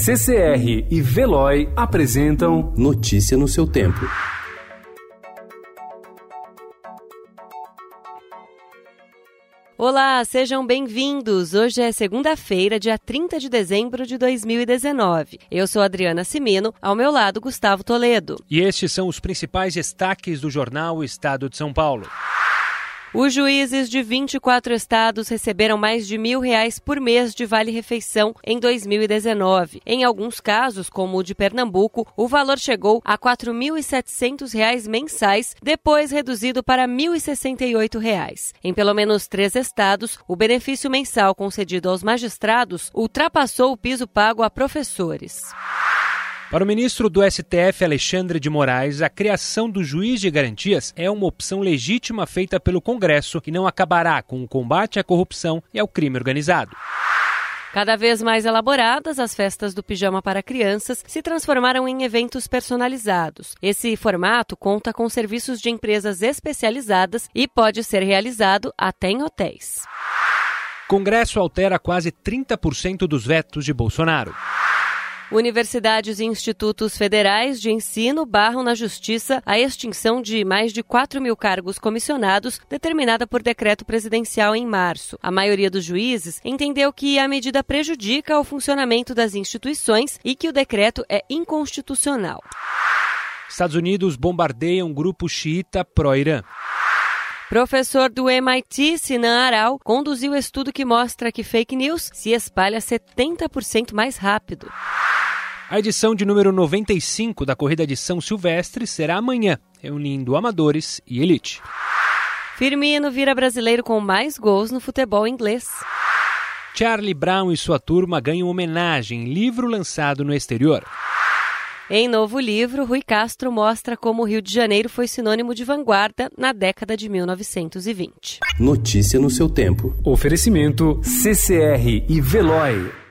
CCR e Veloy apresentam Notícia no seu tempo. Olá, sejam bem-vindos. Hoje é segunda-feira, dia 30 de dezembro de 2019. Eu sou Adriana Simino, ao meu lado Gustavo Toledo. E estes são os principais destaques do jornal Estado de São Paulo. Os juízes de 24 estados receberam mais de mil reais por mês de vale-refeição em 2019. Em alguns casos, como o de Pernambuco, o valor chegou a 4.700 reais mensais, depois reduzido para 1.068 reais. Em pelo menos três estados, o benefício mensal concedido aos magistrados ultrapassou o piso pago a professores. Para o ministro do STF, Alexandre de Moraes, a criação do juiz de garantias é uma opção legítima feita pelo Congresso que não acabará com o combate à corrupção e ao crime organizado. Cada vez mais elaboradas, as festas do pijama para crianças se transformaram em eventos personalizados. Esse formato conta com serviços de empresas especializadas e pode ser realizado até em hotéis. Congresso altera quase 30% dos vetos de Bolsonaro. Universidades e institutos federais de ensino barram na Justiça a extinção de mais de 4 mil cargos comissionados, determinada por decreto presidencial em março. A maioria dos juízes entendeu que a medida prejudica o funcionamento das instituições e que o decreto é inconstitucional. Estados Unidos bombardeiam grupo xiita pró-Irã. Professor do MIT, Sinan Aral, conduziu estudo que mostra que fake news se espalha 70% mais rápido. A edição de número 95 da Corrida de São Silvestre será amanhã, reunindo amadores e elite. Firmino vira brasileiro com mais gols no futebol inglês. Charlie Brown e sua turma ganham homenagem em livro lançado no exterior. Em novo livro, Rui Castro mostra como o Rio de Janeiro foi sinônimo de vanguarda na década de 1920. Notícia no seu tempo. Oferecimento CCR e Veloy.